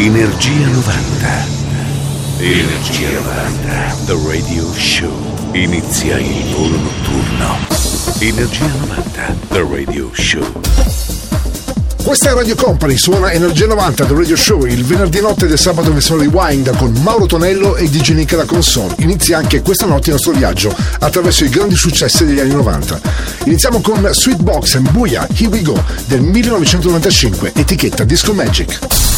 Energia 90. Energia 90. The Radio Show. Inizia il volo notturno. Energia 90. The Radio Show. Questa è Radio Company, suona Energia 90 del Radio Show, il venerdì notte del sabato versione rewind con Mauro Tonello e DJ Nick alla console. Inizia anche questa notte il nostro viaggio attraverso i grandi successi degli anni 90. Iniziamo con Sweet Box and Buia, Here We Go del 1995, etichetta Disco Magic.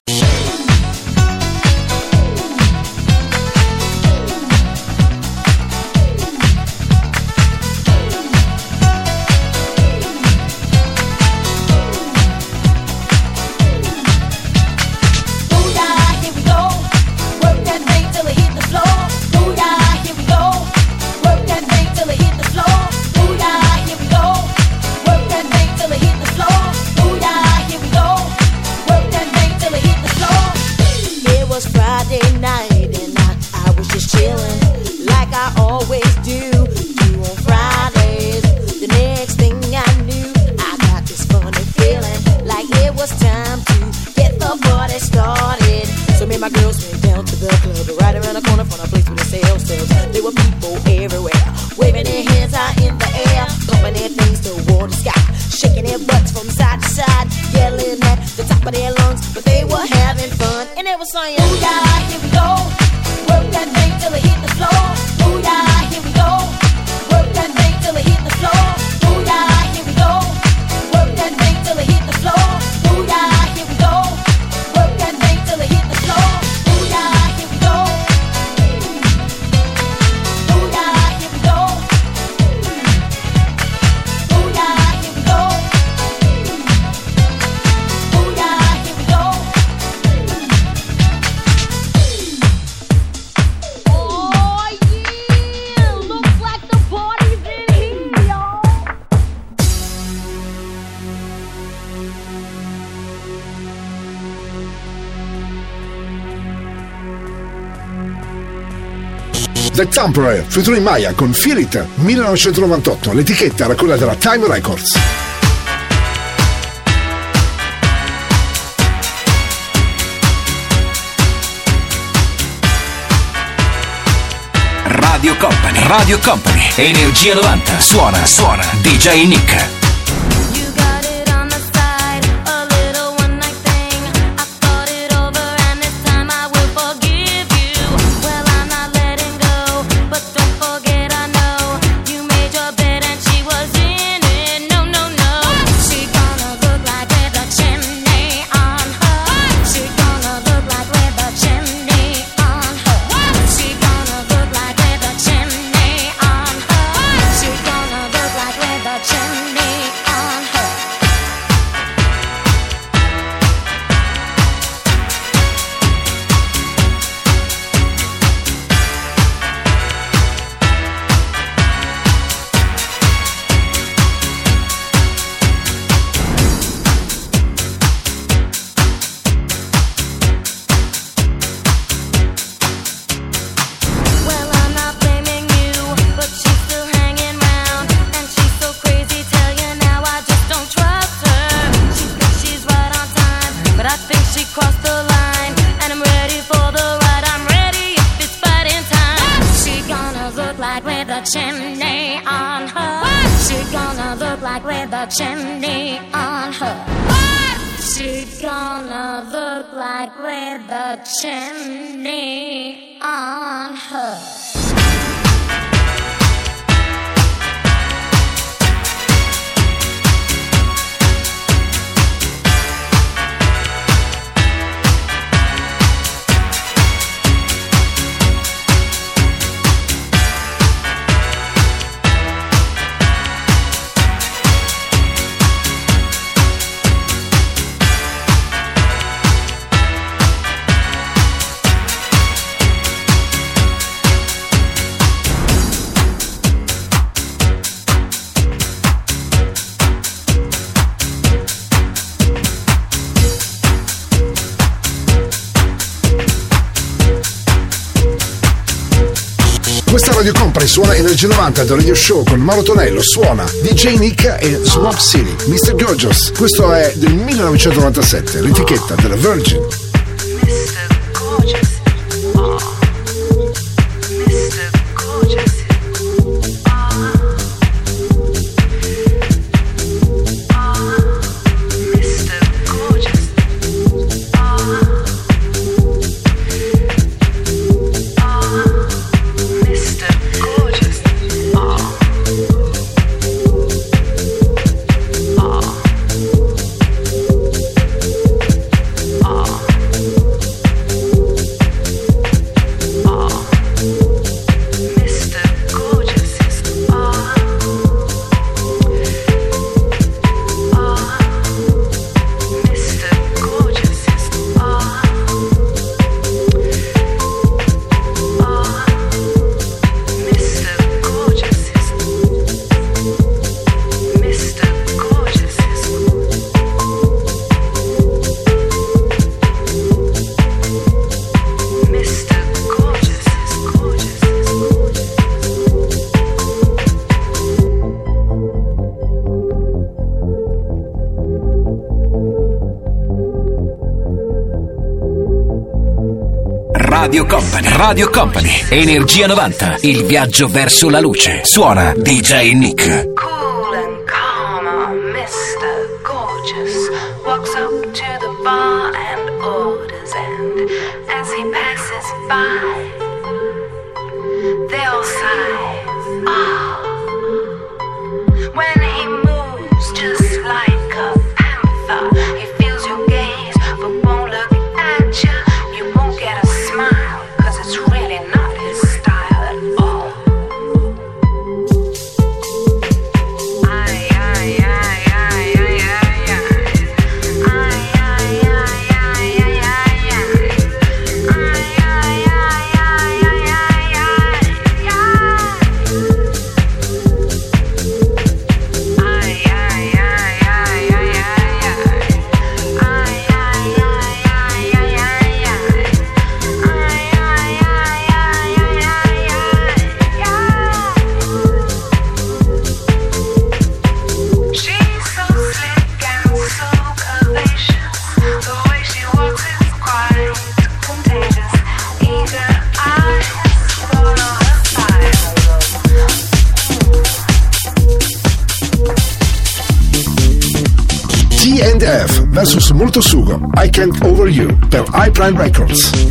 Temporary, featuring Maya con Feel It 1998. L'etichetta era quella della Time Records. Radio Company, Radio Company, Energia 90, suona, suona, DJ Nick. 90 The Radio Show con Mauro Tonello suona DJ Nick e Swamp City, Mr. Gorgeous. Questo è del 1997, l'etichetta della Virgin. Radio Company, Energia 90, il viaggio verso la luce. Suona DJ Nick. Cool and calm, Mr. Gorgeous walks up to the bar and orders, and as he passes by. I Can't Over You per iPrime Records.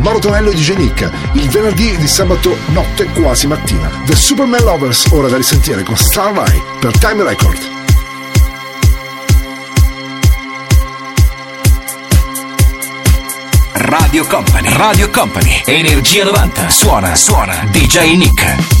Mauro Tonello e DJ Nick, il venerdì di sabato notte quasi mattina. The Superman Lovers, ora da risentire con Starlight per Time Record. Radio Company, Radio Company, Energia 90, suona, suona, DJ Nick.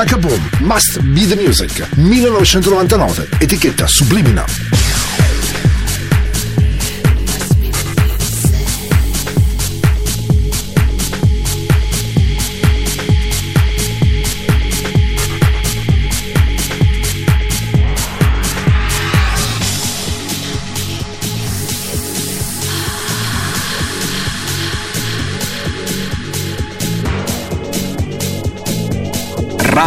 Chaka Boom, Must Be the Music, 1999, etichetta Subliminal.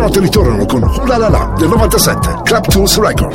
Visa questa notte ritornano con La La La del 97, Club Tools Record.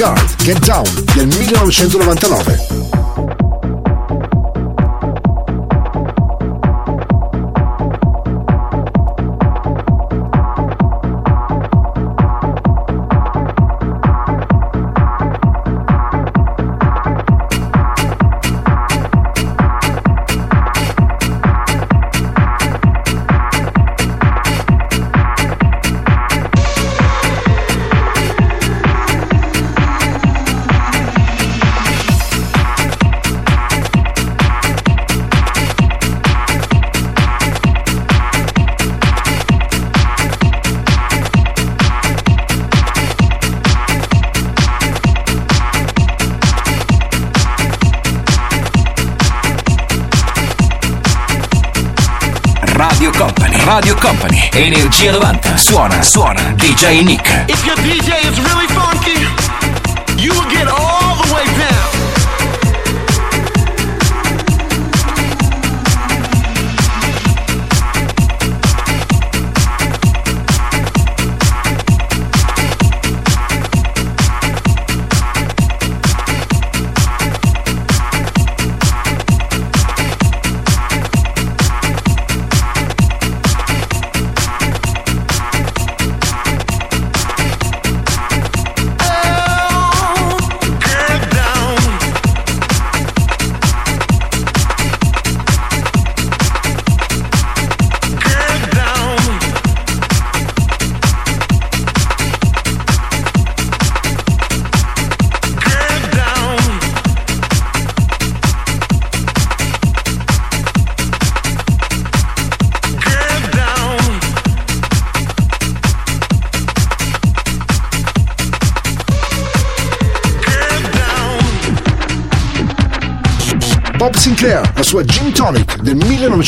Avant-Garde, Get Down del 1999. Energia 90, suona, suona, DJ Nick. If your DJ is really funky,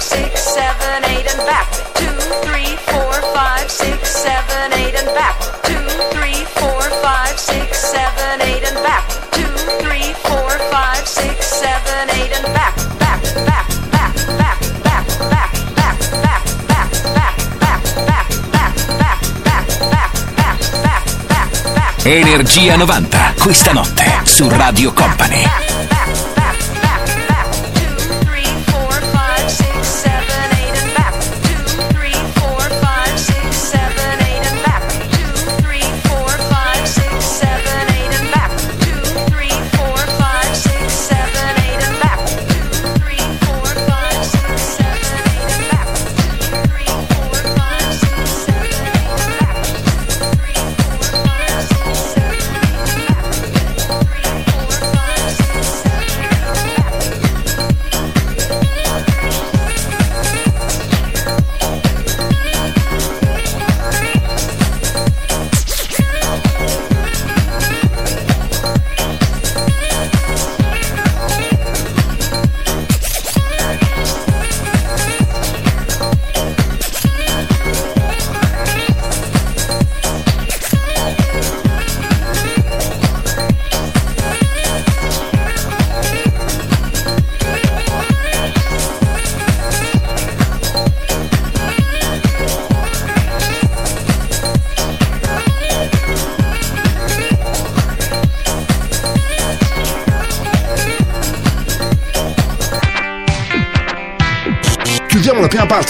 Five, six, seven, eight, and back. Two, three, four, five, six, seven, eight, and back. Two, three, four, five, six, seven, eight, and back. Two, three, four, five, six, seven, eight, and back, back, back, back, back, back, back, back, back, back, back, back, back, back, back, back, back. Energia 90, questa notte su Radio Company.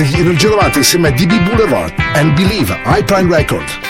90, in el insieme a DB Boulevard and Believe, iPrime Record.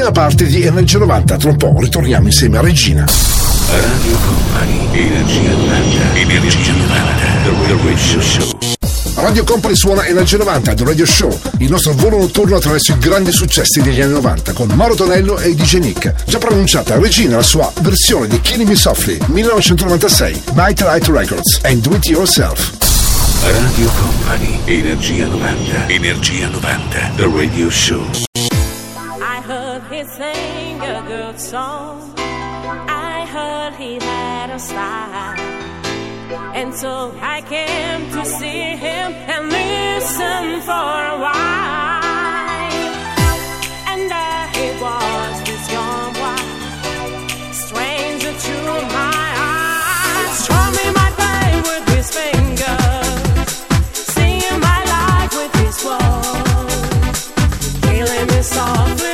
Prima parte di Energia 90. Tra un po' ritorniamo insieme a Regina. Radio Company, Energia 90, Energia 90, The Radio Show. Radio Company suona Energia 90 The Radio Show, il nostro volo notturno attraverso i grandi successi degli anni 90 con Mauro Tonello e DJ Nick. Già pronunciata Regina la sua versione di Killing Me Softly 1996, Night Light Records and Do It Yourself. Radio Company, Energia 90, Energia 90, The Radio Show. Song. I heard he had a style. And so I came to see him and listen for a while. And there he was, this young boy, stranger to my eyes. Strumming my pain with his fingers, singing my life with his words. Killing me softly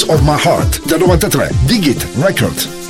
Voice of My Heart del 93 Digit Records.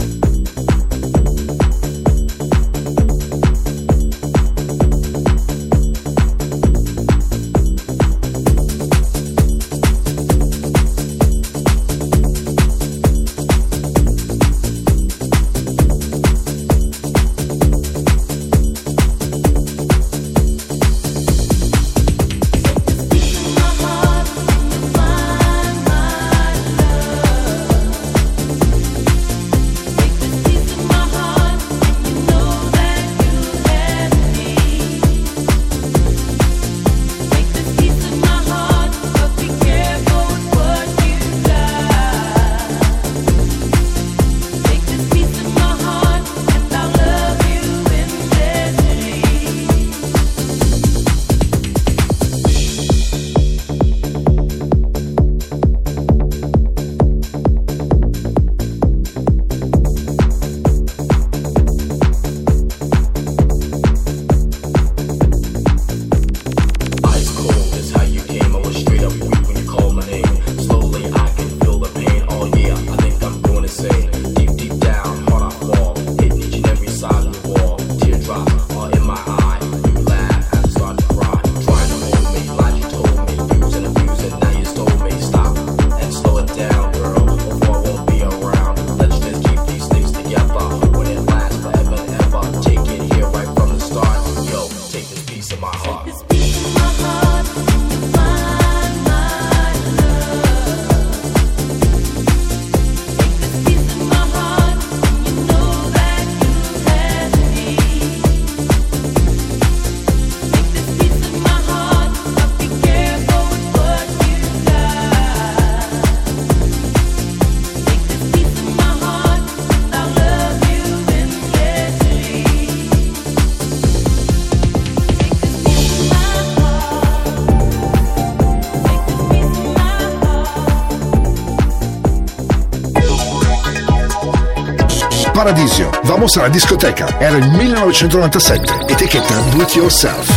Paradiso. Vamos alla discoteca. Era il 1997. Etichetta Do It Yourself.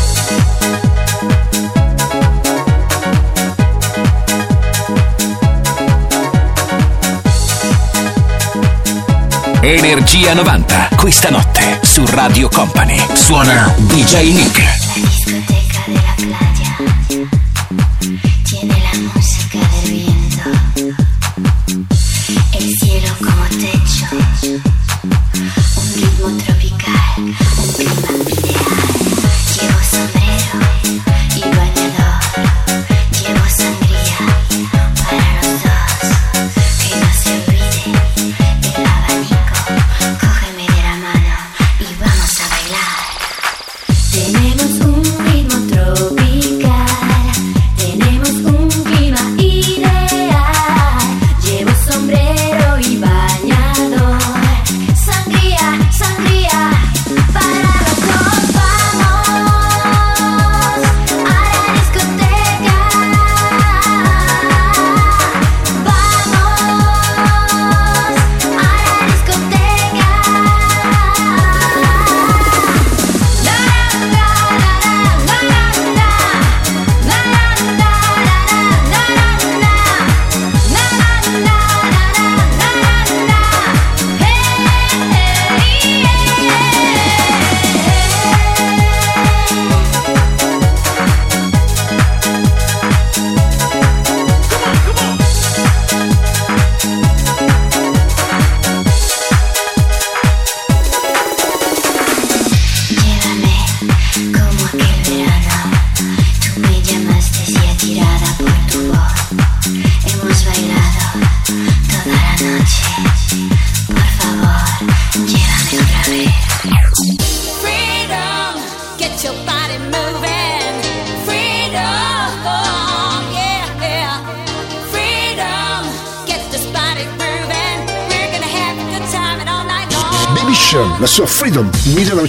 Energia 90, questa notte su Radio Company. Suona DJ Nick.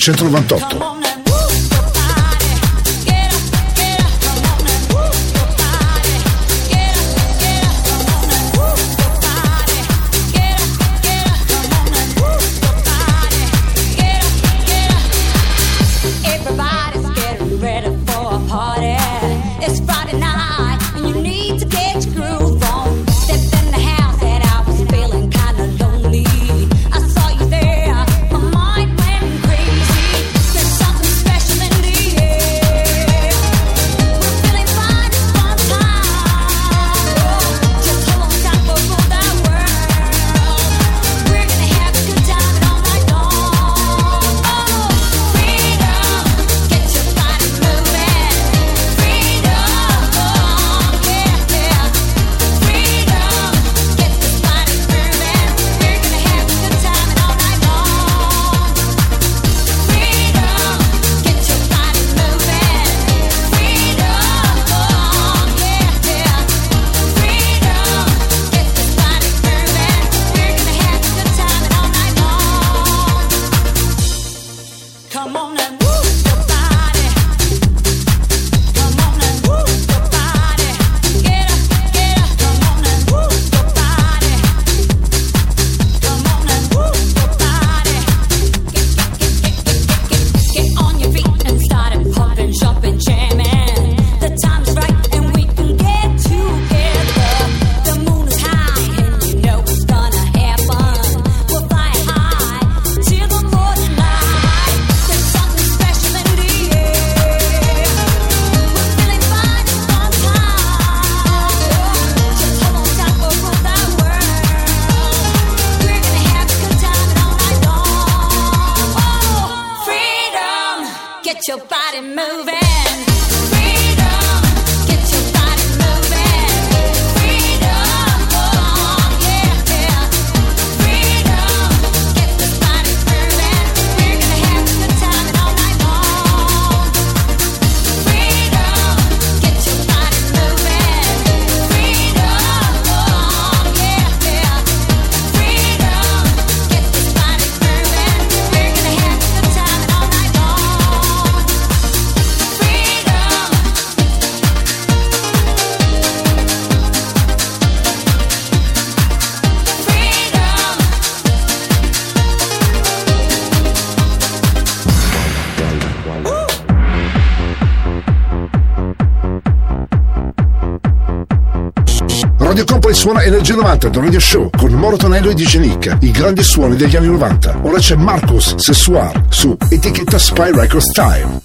1998. Suona Energia 90 del Radio Show con Moro Tonello e DJ Nick, i grandi suoni degli anni 90. Ora c'è Marcus Sessuar su etichetta Spy Records Time.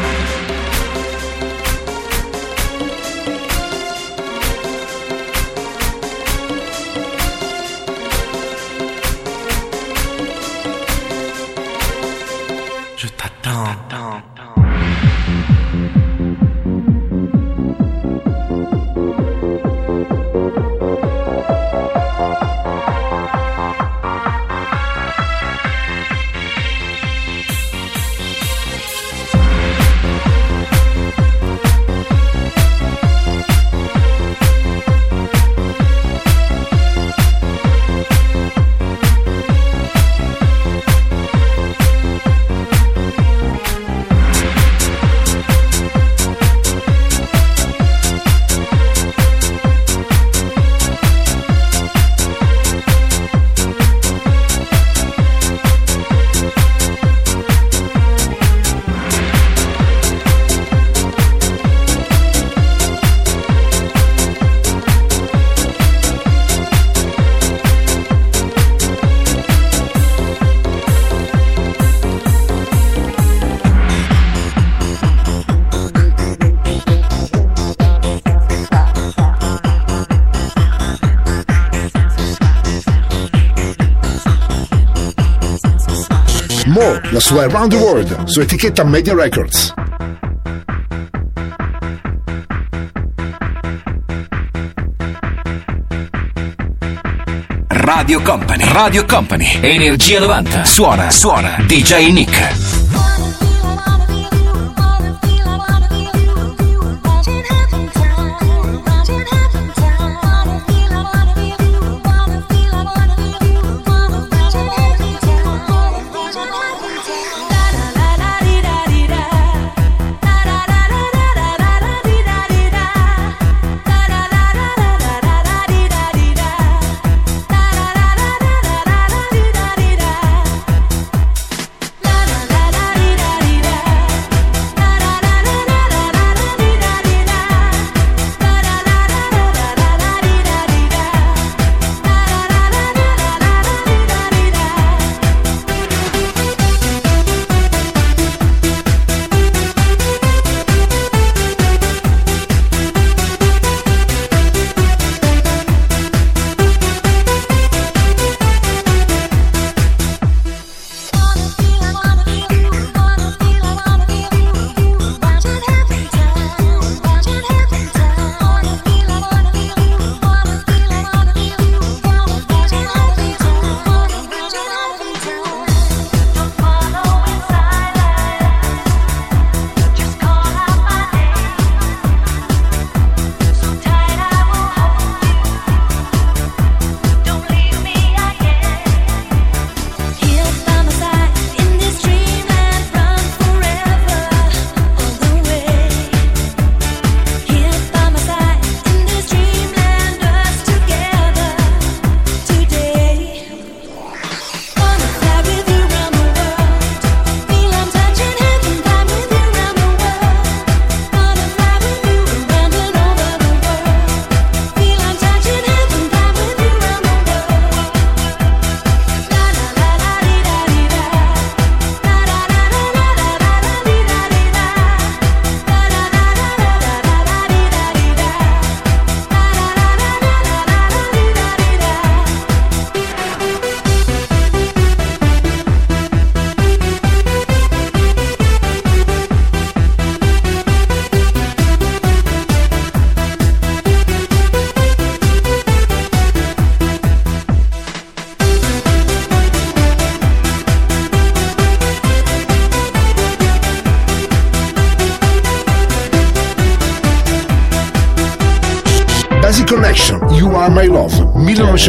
Mo, la sua Around the World, su etichetta Media Records. Radio Company, Radio Company, Energia 90. Suona, suona, DJ Nick.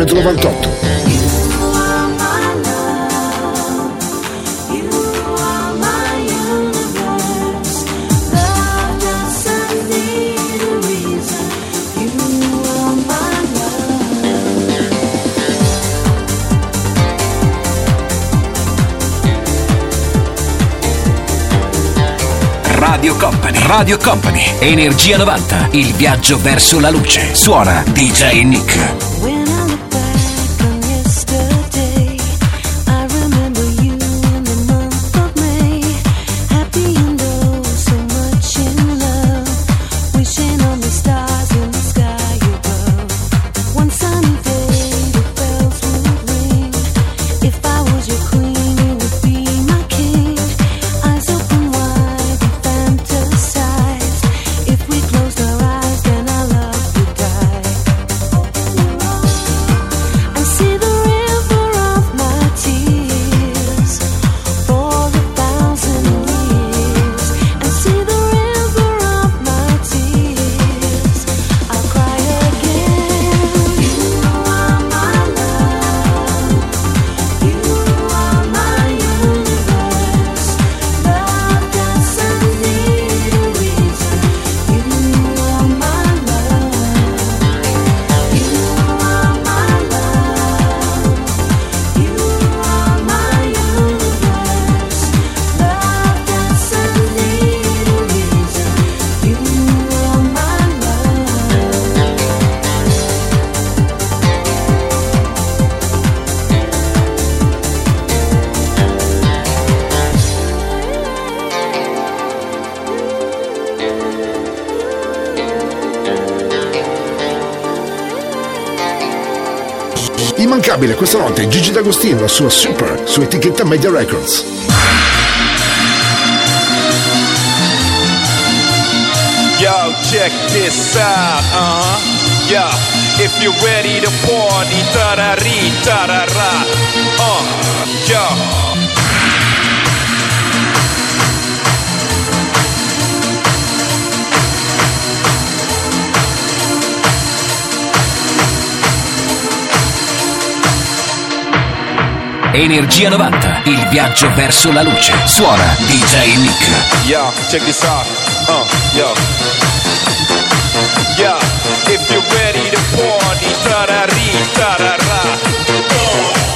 1998. Radio Company. Radio Company. Energia 90. Il viaggio verso la luce. Suona DJ Nick. Luigi D'Agostino, la sua Super, su etichetta Media Records. Yo, check this out, uh-huh. Yeah, if you're ready to party, tarari, tarara, uh, yeah. Energia 90, il viaggio verso la luce. Suona DJ Nick. Yo, check this out. Uh, yo. Yeah, if you're ready to party, tararì, tararà. Uh.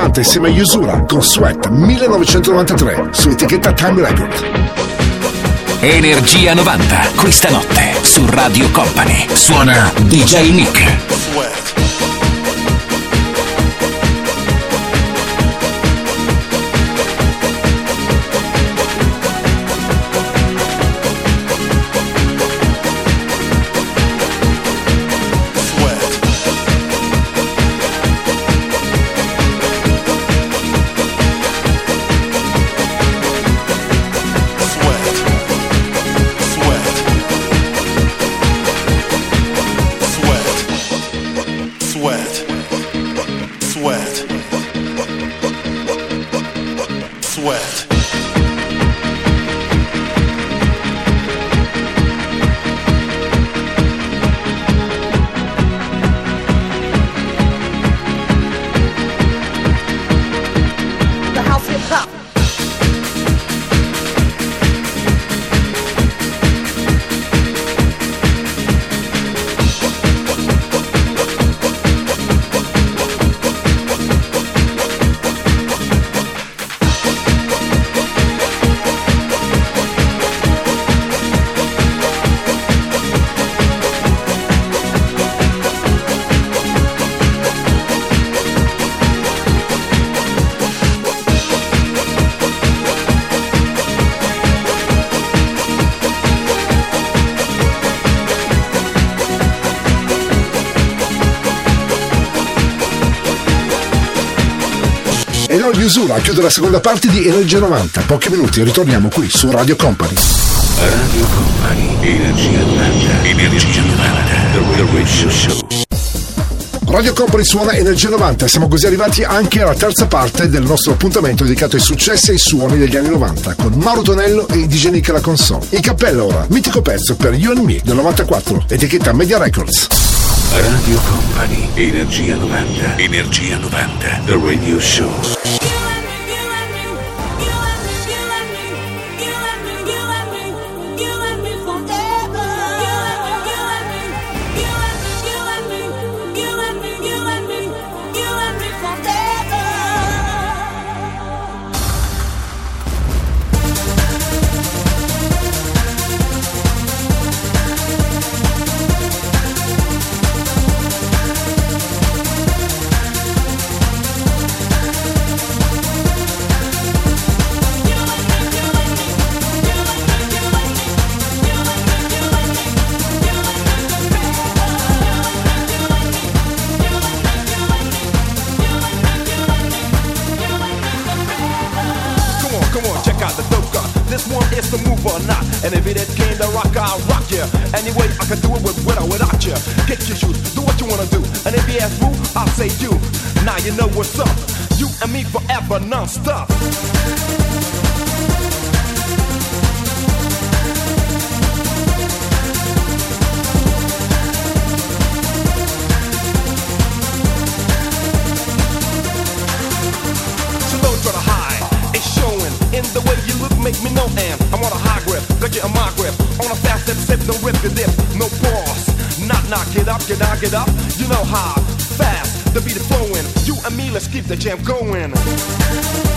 90 insieme a Yusura con Sweat 1993 su etichetta Time Record. Energia 90, questa notte su Radio Company. Suona DJ Nick. chiusura, chiude la seconda parte di Energia 90. Pochi minuti, ritorniamo qui su Radio Company. Radio Company, Energia 90, Energia 90, The Radio Show. Radio Company suona Energia 90 siamo così arrivati anche alla terza parte del nostro appuntamento dedicato ai successi e ai suoni degli anni 90 con Mauro Tonello e DJ Nick la console. In cappello ora, mitico pezzo per You and Me del 94, etichetta Media Records. Radio Company, Energia 90, Energia 90, The Radio Show. stop keep the jam going.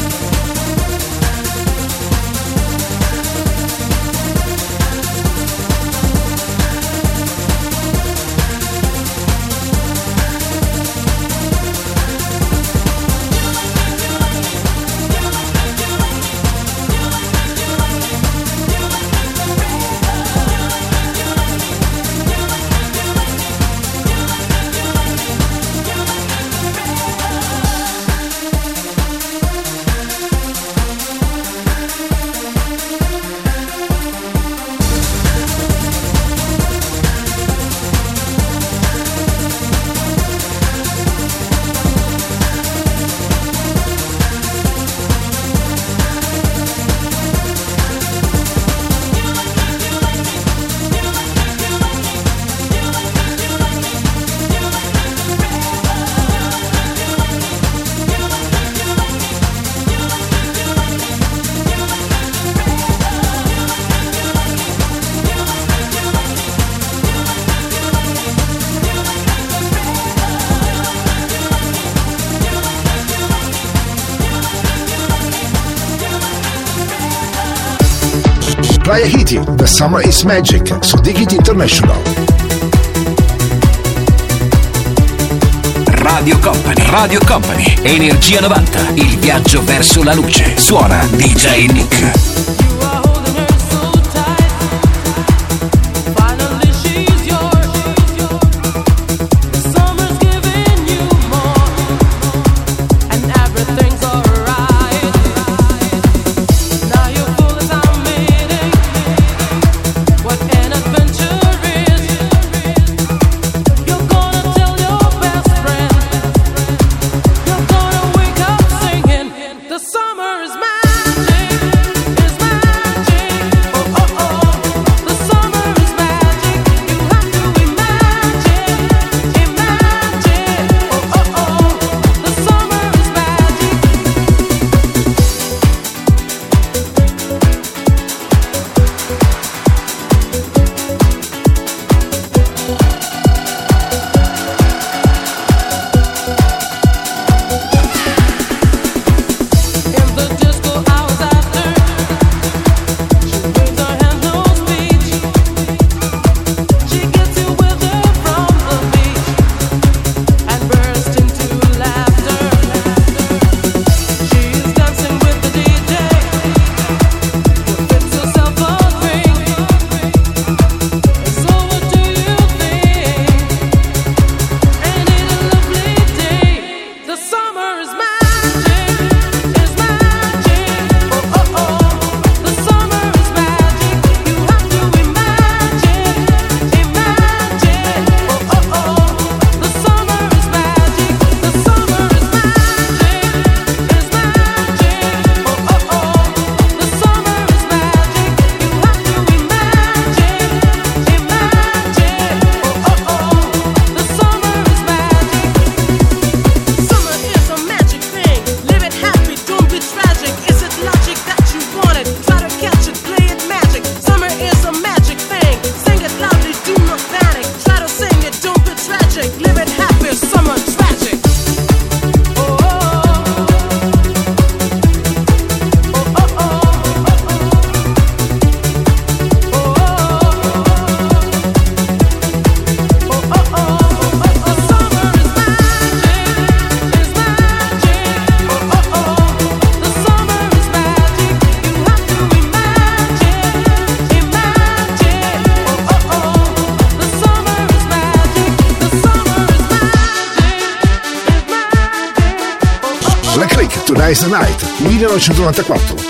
Raya Hiti, The Summer is Magic su Digit International. Radio Company, Radio Company, Energia 90, il viaggio verso la luce. Suona DJ Nick.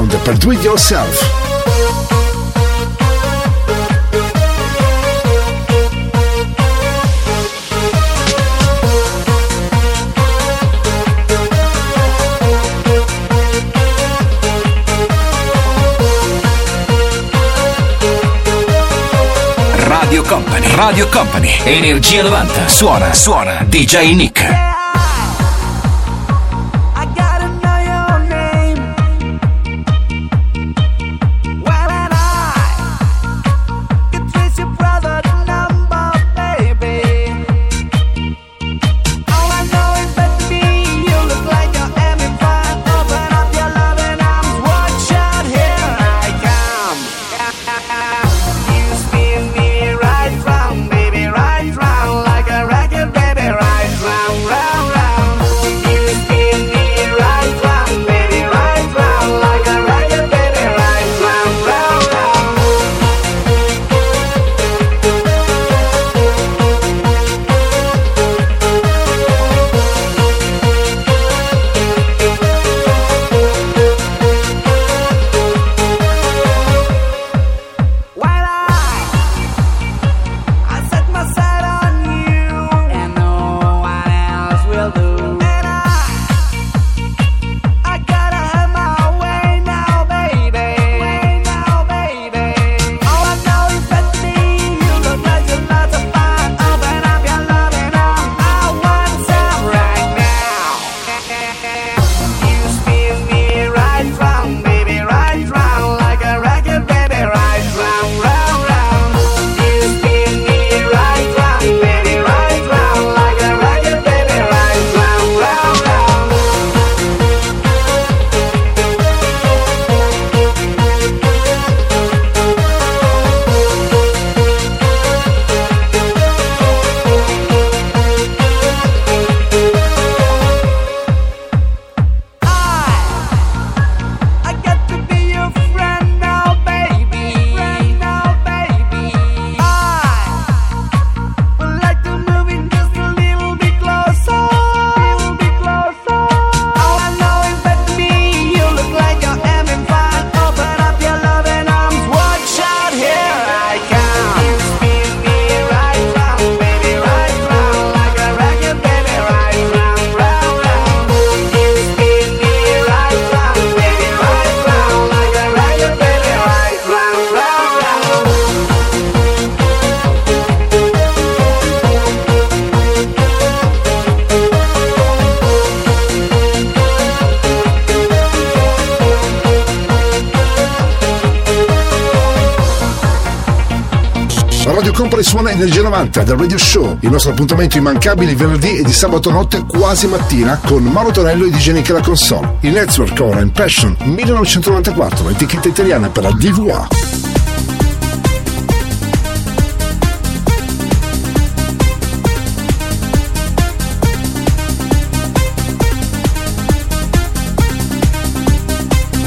Sound per Do It Yourself. Radio Company, Radio Company, Energia 90, suona, suona, DJ Nick. Yeah. Radio Show, il nostro appuntamento immancabile venerdì e di sabato notte quasi mattina con Mauro Tonello e DJ Nick la console. Il network ora in Passion 1994, etichetta italiana per la DVA.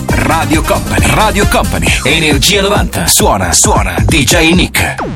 Radio Company, Radio Company, Energia 90, suona, suona, DJ Nick.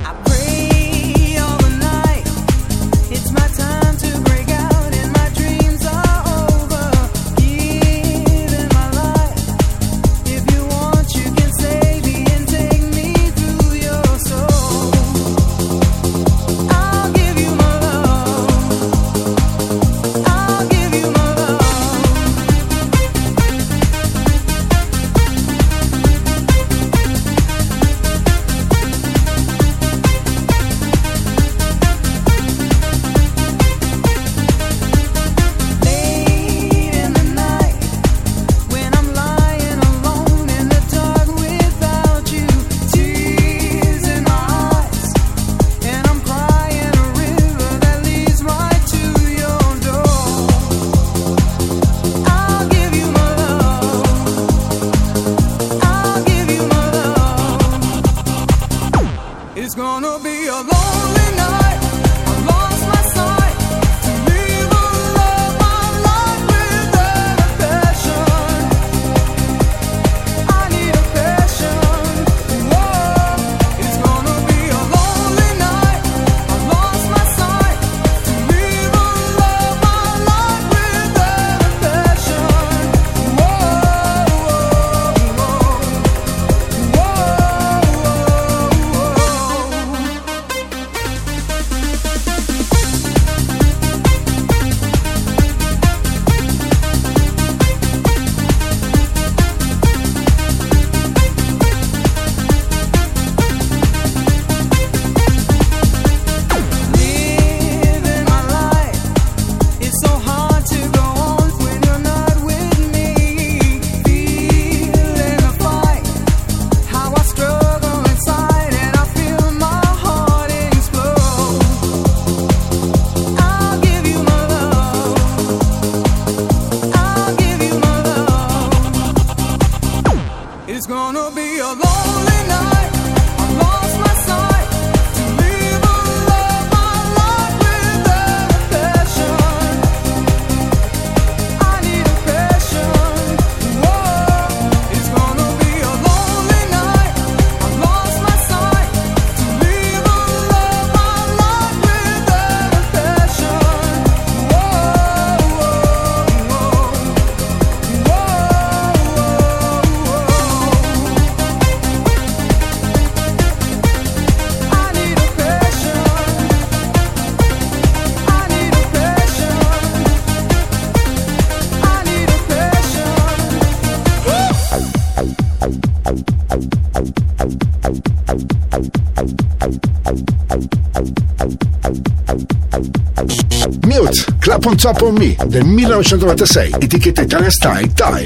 What's Up On Me del 1996, etichetta Italian Style Time.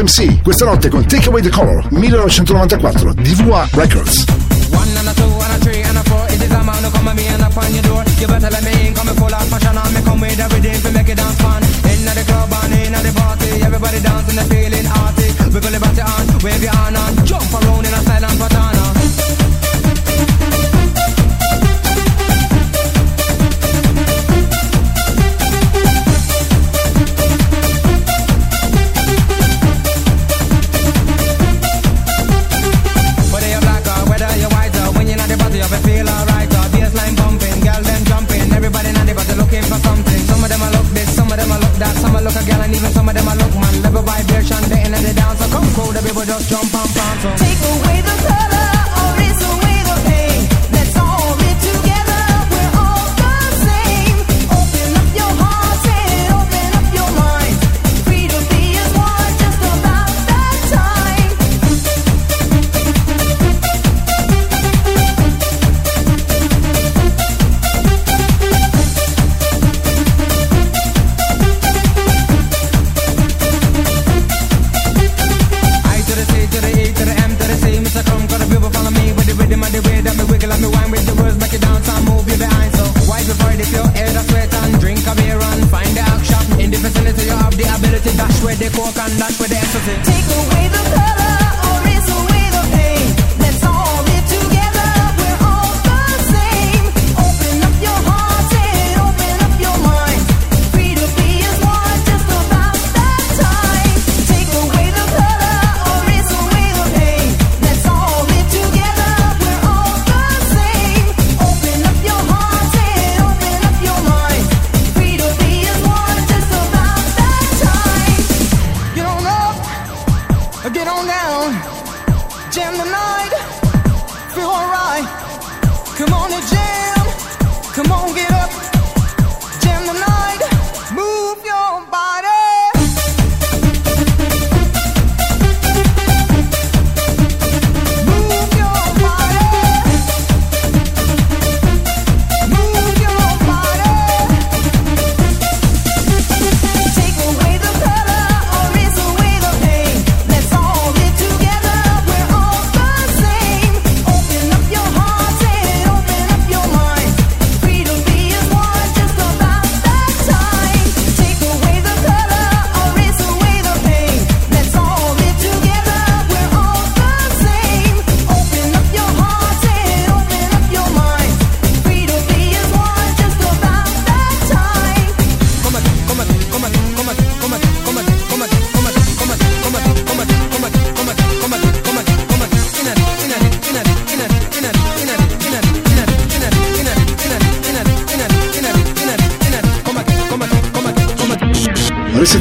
SMC, questa notte con Take Away the Color 1994 DVA Records. One and a two and a three and a four It is a man who come at me and knock on your door. You better let me in, coming full of passion And me come with a to make it dance fun. In the club and in the party Everybody dancing, they're feeling arty. Wiggle your body on, wave your hand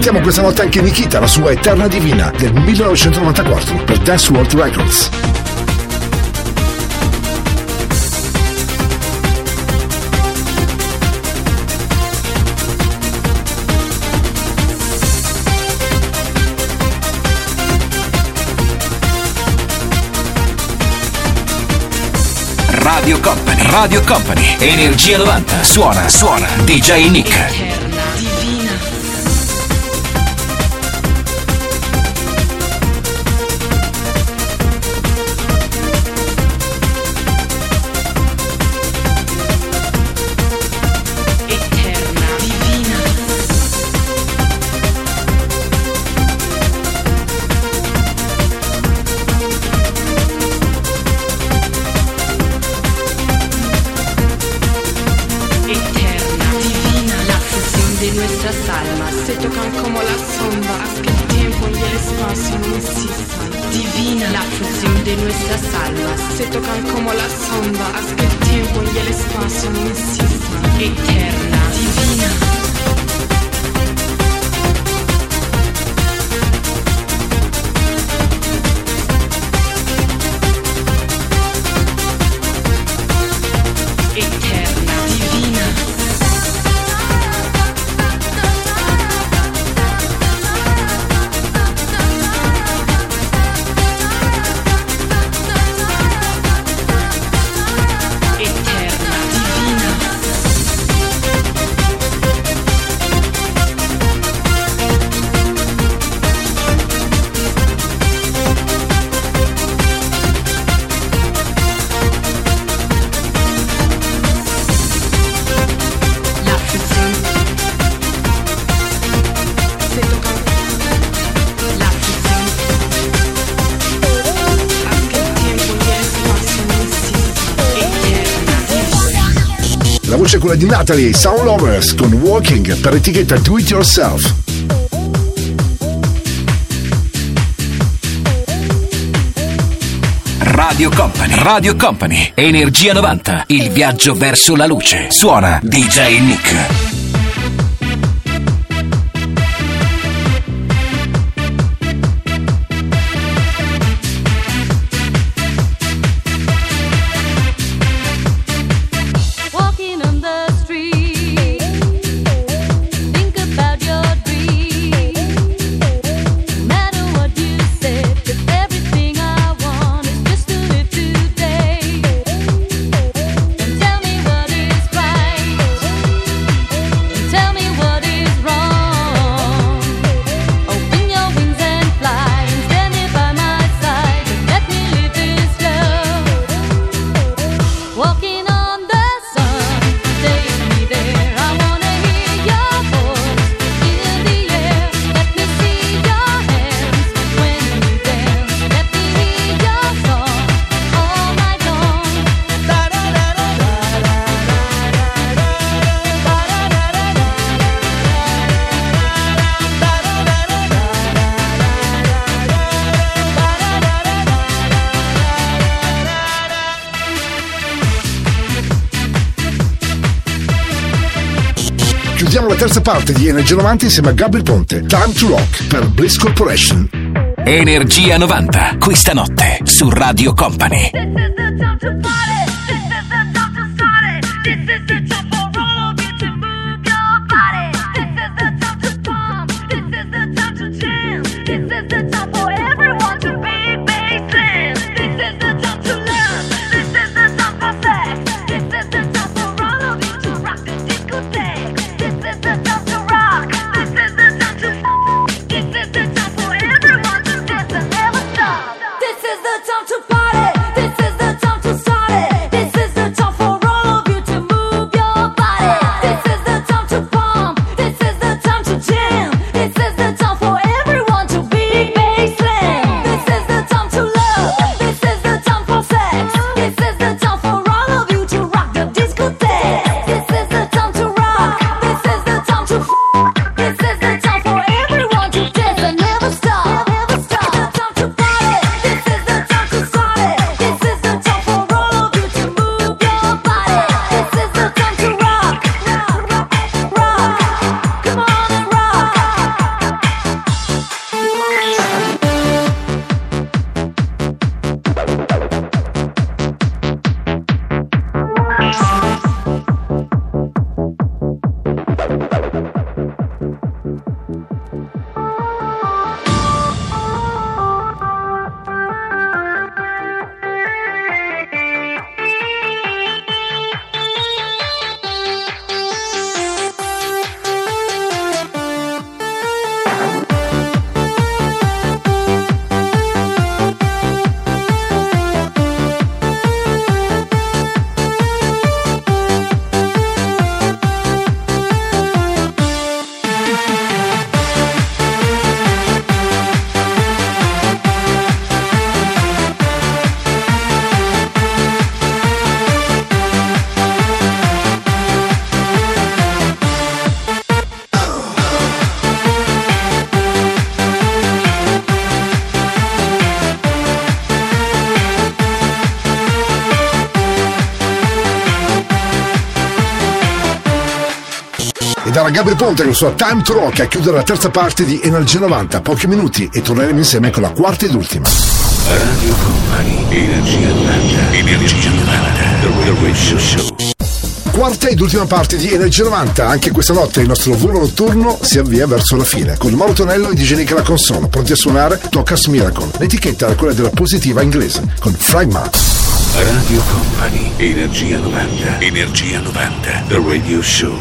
Sentiamo questa volta anche Nikita, la sua Eterna Divina del 1994 per Dance World Records. Radio Company, Radio Company, Energia 90, suona, suona, DJ Nick. Di Natalie, Sound Lovers con Walking per etichetta Do It Yourself. Radio Company, Radio Company, Energia 90, il viaggio verso la luce. Suona DJ Nick. Terza parte di Energia 90 insieme a Gabriel Ponte. Time to Rock per Bliss Corporation. Energia 90, questa notte su Radio Company. Ed era Gabriel Ponte con il suo Time to Rock a chiudere la terza parte di Energia 90. Pochi minuti e torneremo insieme con la quarta ed ultima. Radio Company, Energia 90, Energia 90, The Radio Show. Quarta ed ultima parte di Energia 90. Anche questa notte il nostro volo notturno si avvia verso la fine. Con Mauro Tonello e DJ Nick alla console, pronti a suonare Tocas Miracle. L'etichetta è quella della positiva inglese, con Fragma. Radio Company, Energia 90, Energia 90, The Radio Show.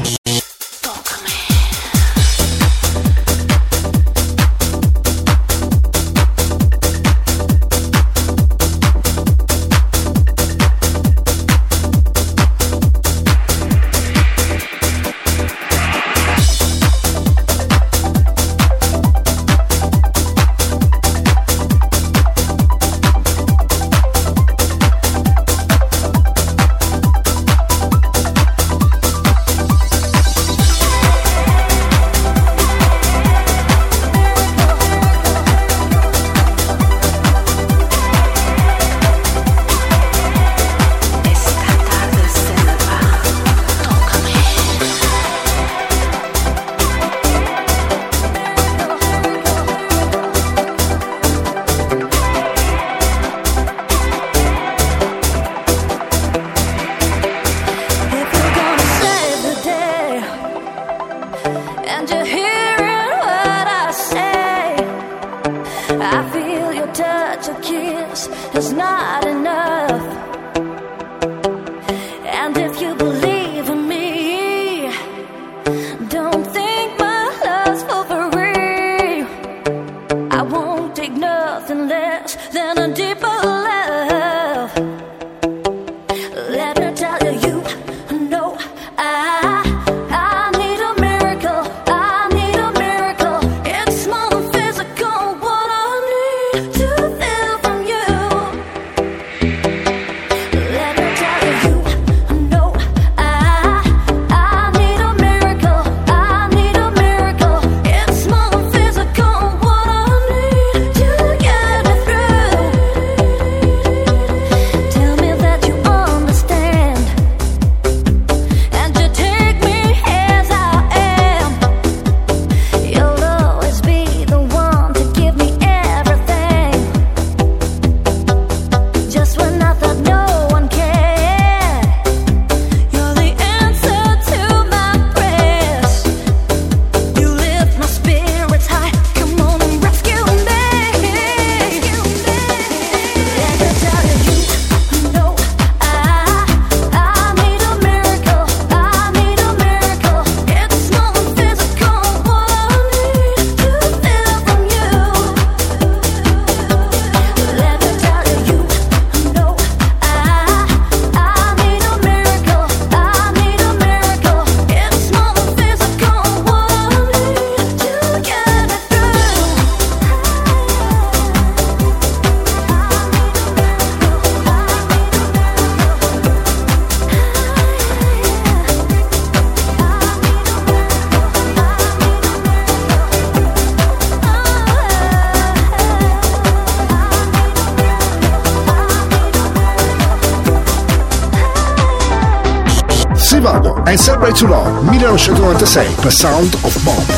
Highway to Love 1996 per Sound of Bob.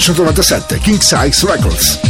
1997 King Size Records.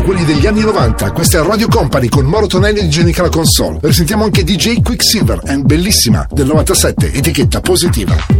Sono quelli degli anni 90. Questa è Radio Company con Moro Tonelli e DJ Nicola Console. Risentiamo anche DJ Quicksilver, è bellissima, del 97, etichetta positiva.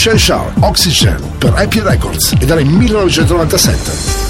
Jean-Michel Charles, Oxygen, per IP Records ed il 1997.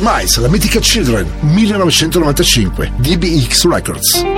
Miles, la mitica Children, 1995, DBX Records.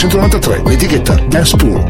1993, l'etichetta Dance Pool.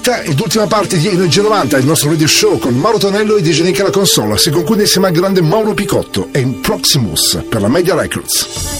Quarta ed ultima parte di Energia 90, il nostro radio show con Mauro Tonello e DJ Nick alla console. Si conclude insieme al grande Mauro Picotto e in Proximus per la Media Records.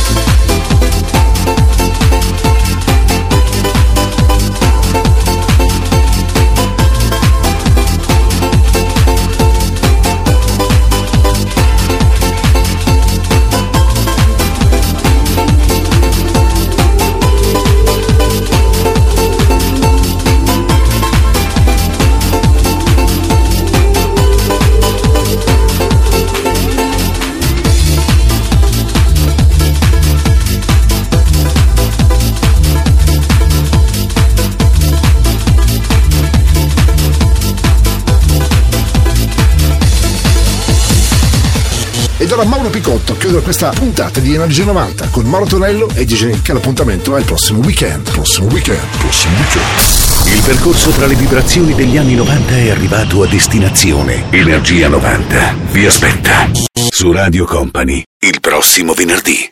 Ora Mauro Picotto chiude questa puntata di Energia 90 con Mauro Tonello e DJ Nick. L'appuntamento è il prossimo weekend. Prossimo weekend. Prossimo weekend. Il percorso tra le vibrazioni degli anni 90 è arrivato a destinazione. Energia 90 vi aspetta su Radio Company il prossimo venerdì.